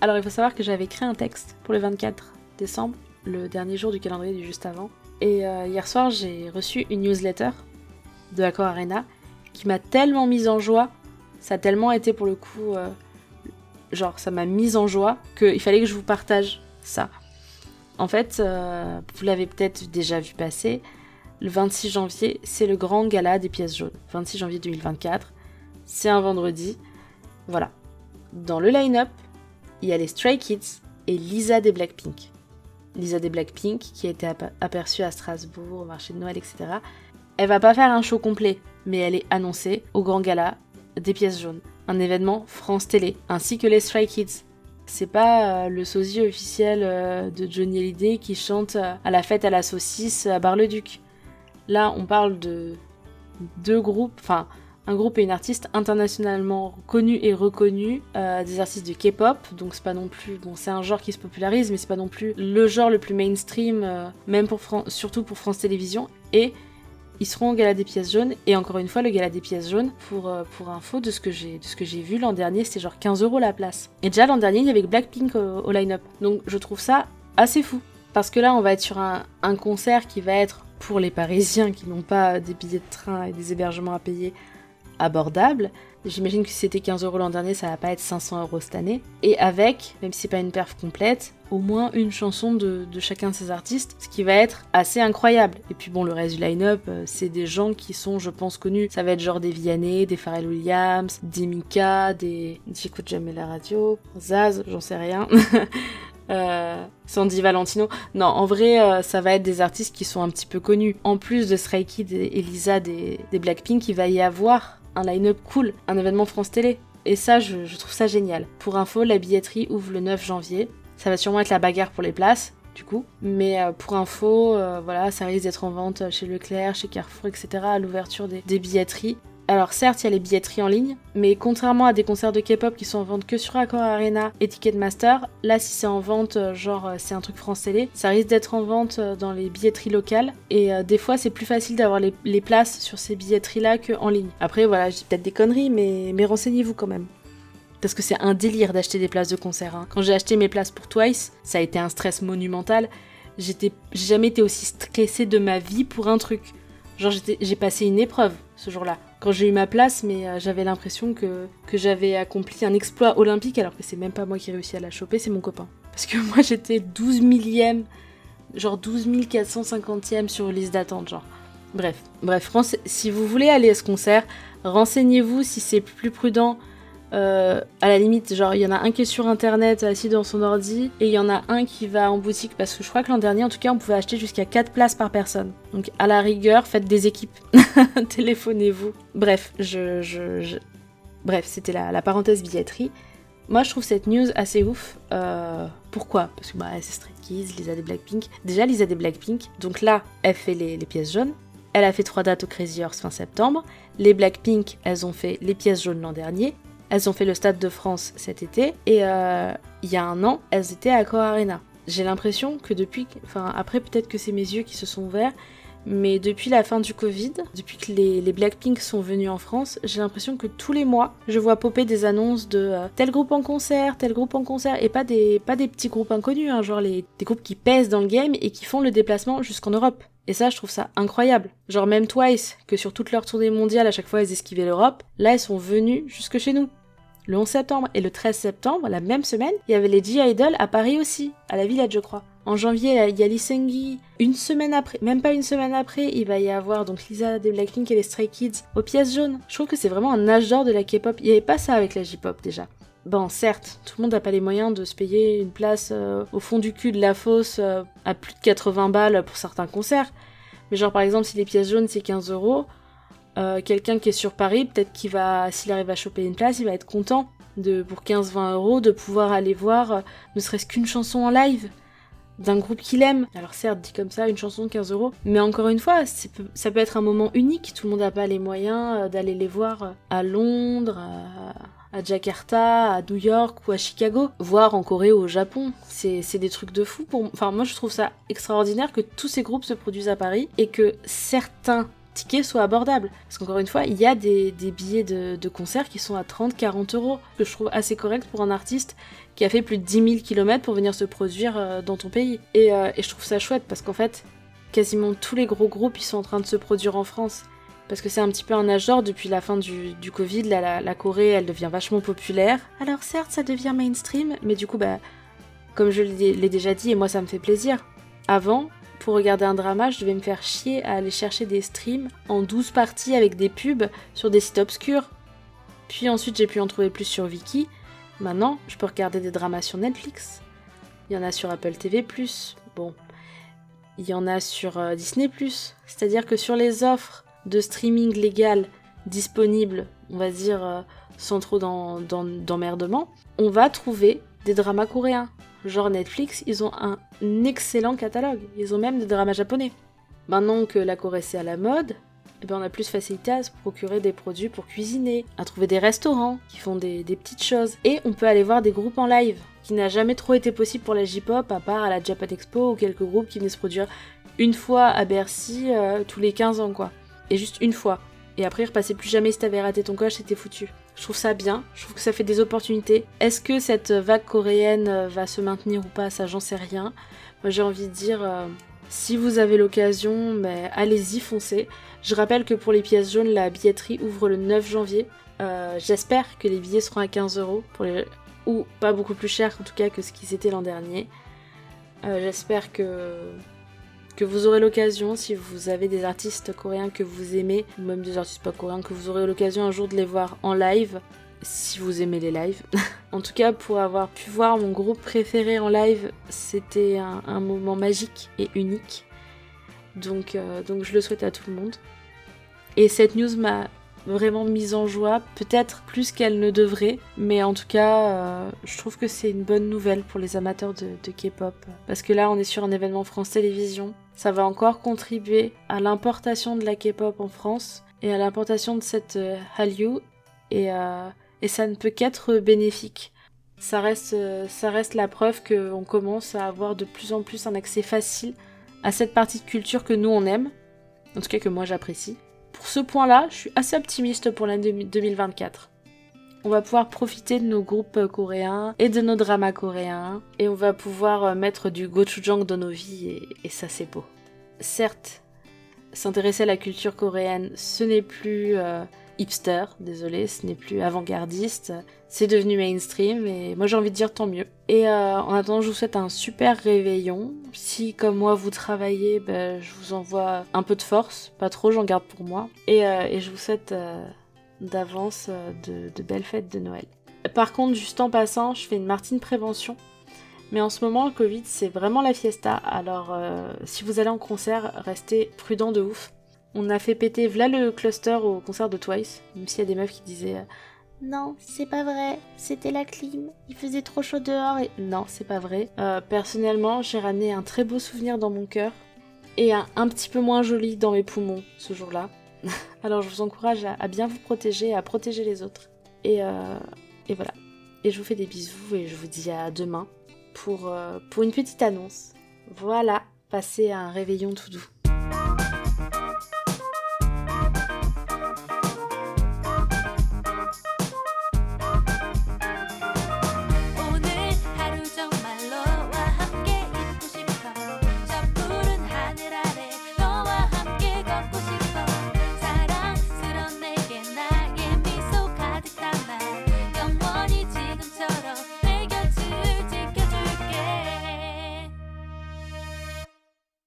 Alors il faut savoir que j'avais créé un texte pour le 24 décembre, le dernier jour du calendrier du juste avant. Et euh, hier soir, j'ai reçu une newsletter de Accor Arena qui m'a tellement mise en joie. Ça a tellement été pour le coup. euh, genre, ça m'a mise en joie qu'il fallait que je vous partage ça. En fait, euh, vous l'avez peut-être déjà vu passer. Le 26 janvier, c'est le grand gala des pièces jaunes. 26 janvier 2024. C'est un vendredi. Voilà. Dans le line-up, il y a les Stray Kids et Lisa des Blackpink. Lisa des Blackpink, qui a été aper- aperçue à Strasbourg, au marché de Noël, etc. Elle va pas faire un show complet, mais elle est annoncée au grand gala des pièces jaunes, un événement France Télé, ainsi que les Stray Kids. C'est pas euh, le sosie officiel euh, de Johnny Hallyday qui chante euh, à la fête à la saucisse à Bar-le-Duc. Là, on parle de deux groupes, enfin un groupe et une artiste internationalement connus et reconnus, euh, des artistes de K-pop, donc c'est pas non plus, bon c'est un genre qui se popularise, mais c'est pas non plus le genre le plus mainstream, euh, même pour surtout pour France Télévisions, et ils seront au Gala des pièces jaunes, et encore une fois le Gala des pièces jaunes, pour, euh, pour info de ce que j'ai vu l'an dernier, c'était genre 15 euros la place. Et déjà l'an dernier il y avait Blackpink au, line-up, donc je trouve ça assez fou. Parce que là, on va être sur un concert qui va être pour les Parisiens qui n'ont pas des billets de train et des hébergements à payer abordables. J'imagine que si c'était 15 euros l'an dernier, ça va pas être 500 euros cette année. Et avec, même si c'est pas une perf complète, au moins une chanson de, chacun de ces artistes, ce qui va être assez incroyable. Et puis bon, le reste du line-up, euh, c'est des gens qui sont, je pense, connus. Ça va être genre des Vianney, des Pharrell Williams, des Mika, des... J'écoute jamais la radio, Zaz, j'en sais rien. Euh, Sandy Valentino. Non, en vrai, euh, ça va être des artistes qui sont un petit peu connus. En plus de Stray Kids et Elisa des, des Blackpink, il va y avoir un line-up cool, un événement France Télé. Et ça, je, trouve ça génial. Pour info, la billetterie ouvre le 9 janvier. Ça va sûrement être la bagarre pour les places, du coup. Mais euh, pour info, euh, voilà, ça risque d'être en vente chez Leclerc, chez Carrefour, etc. à l'ouverture des billetteries. Alors certes, il y a les billetteries en ligne, mais contrairement à des concerts de K-pop qui sont en vente que sur Accor Arena et Ticketmaster, là si c'est en vente, euh, genre euh, c'est un truc France Télé, ça risque d'être en vente euh, dans les billetteries locales et des fois c'est plus facile d'avoir les, places sur ces billetteries-là qu'en ligne. Après voilà, dis peut-être des conneries, mais, mais renseignez-vous quand même. Parce que c'est un délire d'acheter des places de concert. hein. Quand j'ai acheté mes places pour Twice, ça a été un stress monumental. J'ai jamais été aussi stressée de ma vie pour un truc. Genre j'ai passé une épreuve ce jour-là. Quand j'ai eu ma place, mais euh, j'avais l'impression que, que j'avais accompli un exploit olympique alors que c'est même pas moi qui ai réussi à la choper, c'est mon copain. Parce que moi j'étais 12 millième, genre 12 450e sur liste d'attente, genre. Bref, bref, si vous voulez aller à ce concert, renseignez-vous si c'est plus prudent. Euh, à la limite, genre il y en a un qui est sur internet assis dans son ordi et il y en a un qui va en boutique parce que je crois que l'an dernier en tout cas on pouvait acheter jusqu'à 4 places par personne. Donc à la rigueur, faites des équipes. Téléphonez-vous. Bref, je, je- Bref, c'était la, la parenthèse billetterie. Moi je trouve cette news assez ouf. Euh, pourquoi? Parce que bah, c'est Stray Kids, Lisa des Blackpink. Déjà Lisa des Blackpink, donc là elle fait les, les pièces jaunes. Elle a fait trois dates au Crazy Horse fin septembre. Les Blackpink, elles ont fait les pièces jaunes l'an dernier. Elles ont fait le Stade de France cet été. Et euh, il y a un an, elles étaient à Accor Arena. J'ai l'impression que depuis... Enfin, après peut-être que c'est mes yeux qui se sont ouverts. Mais depuis la fin du Covid, depuis que les, les Blackpink sont venus en France, j'ai l'impression que tous les mois, je vois popper des annonces de euh, tel groupe en concert, tel groupe en concert, et pas des, pas des petits groupes inconnus, hein, genre les, des groupes qui pèsent dans le game et qui font le déplacement jusqu'en Europe. Et ça, je trouve ça incroyable. Genre même Twice, que sur toute leur tournée mondiale, à chaque fois, elles esquivaient l'Europe, là, elles sont venues jusque chez nous. Le 11 septembre et le 13 septembre, la même semaine, il y avait les G-Idol à Paris aussi, à la Villette, je crois. En janvier, il y a Lisengi. Une semaine après, même pas une semaine après, il va y avoir donc Lisa des Blackpink et les Stray Kids aux pièces jaunes. Je trouve que c'est vraiment un âge d'or de la K-pop. Il n'y avait pas ça avec la J-pop déjà. Bon, certes, tout le monde n'a pas les moyens de se payer une place euh, au fond du cul de la fosse euh, à plus de 80 balles pour certains concerts. Mais genre par exemple, si les pièces jaunes c'est 15 euros, euh, quelqu'un qui est sur Paris, peut-être qu'il va, s'il arrive à choper une place, il va être content de pour 15-20 euros de pouvoir aller voir euh, ne serait-ce qu'une chanson en live d'un groupe qu'il aime. Alors certes, dit comme ça, une chanson de 15 euros, mais encore une fois, ça peut être un moment unique. Tout le monde n'a pas les moyens euh, d'aller les voir à Londres, à, Jakarta, à New York ou à Chicago, voire en Corée ou au Japon. C'est c'est des trucs de fou. Pour... Enfin, moi, je trouve ça extraordinaire que tous ces groupes se produisent à Paris et que certains tickets soient abordables. Parce qu'encore une fois, il y a des, billets de, concert qui sont à 30-40 euros, que je trouve assez correct pour un artiste qui a fait plus de 10 000 km pour venir se produire euh, dans ton pays. Euh, et, je trouve ça chouette parce qu'en fait, quasiment tous les gros groupes ils sont en train de se produire en France. Parce que c'est un petit peu un âge depuis la fin du, Covid. Là, la, Corée, elle devient vachement populaire. Alors certes, ça devient mainstream, mais du coup, bah, comme je l'ai déjà dit, et moi ça me fait plaisir. Avant, pour regarder un drama, je devais me faire chier à aller chercher des streams en 12 parties avec des pubs sur des sites obscurs. Puis ensuite, j'ai pu en trouver plus sur Viki. Maintenant, je peux regarder des dramas sur Netflix. Il y en a sur Apple TV+. Bon, il y en a sur euh, Disney+. C'est-à-dire que sur les offres de streaming légal disponibles, on va dire euh, sans trop d'emmerdement, on va trouver des dramas coréens. Genre Netflix, ils ont un excellent catalogue. Ils ont même des dramas japonais. Maintenant que la Corée c'est à la mode, eh ben on a plus facilité à se procurer des produits pour cuisiner, à trouver des restaurants qui font des, petites choses. Et on peut aller voir des groupes en live, qui n'a jamais trop été possible pour la J-pop, à part à la Japan Expo ou quelques groupes qui venaient se produire une fois à Bercy euh, tous les 15 ans quoi. Et juste une fois. Et après, il repassait plus jamais si t'avais raté ton coche, c'était foutu. Je trouve ça bien, je trouve que ça fait des opportunités. Est-ce que cette vague coréenne euh, va se maintenir ou pas Ça, j'en sais rien. Moi, j'ai envie de dire, euh, si vous avez l'occasion, mais allez-y, foncez. Je rappelle que pour les pièces jaunes, la billetterie ouvre le 9 janvier. Euh, j'espère que les billets seront à 15 euros, ou pas beaucoup plus cher en tout cas que ce qu'ils étaient l'an dernier. J'espère que... que vous aurez l'occasion, si vous avez des artistes coréens que vous aimez, ou même des artistes pas coréens, que vous aurez l'occasion un jour de les voir en live, si vous aimez les lives. en tout cas, pour avoir pu voir mon groupe préféré en live, c'était un, moment magique et unique. Donc, euh, donc je le souhaite à tout le monde. Et cette news m'a vraiment mise en joie, peut-être plus qu'elle ne devrait, mais en tout cas, euh, je trouve que c'est une bonne nouvelle pour les amateurs de, K-pop. Parce que là, on est sur un événement France Télévisions. Ça va encore contribuer à l'importation de la K-pop en France et à l'importation de cette euh, Hallyu et, euh, ça ne peut qu'être bénéfique. Ça reste, ça reste la preuve qu'on commence à avoir de plus en plus un accès facile à cette partie de culture que nous on aime, en tout cas que moi j'apprécie. Ce point-là, je suis assez optimiste pour l'année 2024. On va pouvoir profiter de nos groupes coréens et de nos dramas coréens et on va pouvoir euh, mettre du gochujang dans nos vies et, ça c'est beau. Certes, s'intéresser à la culture coréenne, ce n'est plus euh, hipster, désolé, ce n'est plus avant-gardiste, c'est devenu mainstream et moi j'ai envie de dire tant mieux. Et euh, en attendant, je vous souhaite un super réveillon. Si comme moi vous travaillez, ben, je vous envoie un peu de force, pas trop, j'en garde pour moi. Et, euh, je vous souhaite euh, d'avance de, belles fêtes de Noël. Par contre, juste en passant, je fais une Martine prévention. Mais en ce moment, le Covid, c'est vraiment la fiesta. Alors, si vous allez en concert, restez prudent de ouf. On a fait péter v'là le cluster au concert de Twice, même s'il y a des meufs qui disaient non, c'est pas vrai, c'était la clim, il faisait trop chaud dehors et... Non, c'est pas vrai. Euh, personnellement, j'ai ramené un très beau souvenir dans mon cœur et un, petit peu moins joli dans mes poumons ce jour-là. Alors je vous encourage à, bien vous protéger, à protéger les autres. Et, euh, et, voilà. Et je vous fais des bisous et je vous dis à demain pour, euh, pour une petite annonce. Voilà, passez un réveillon tout doux.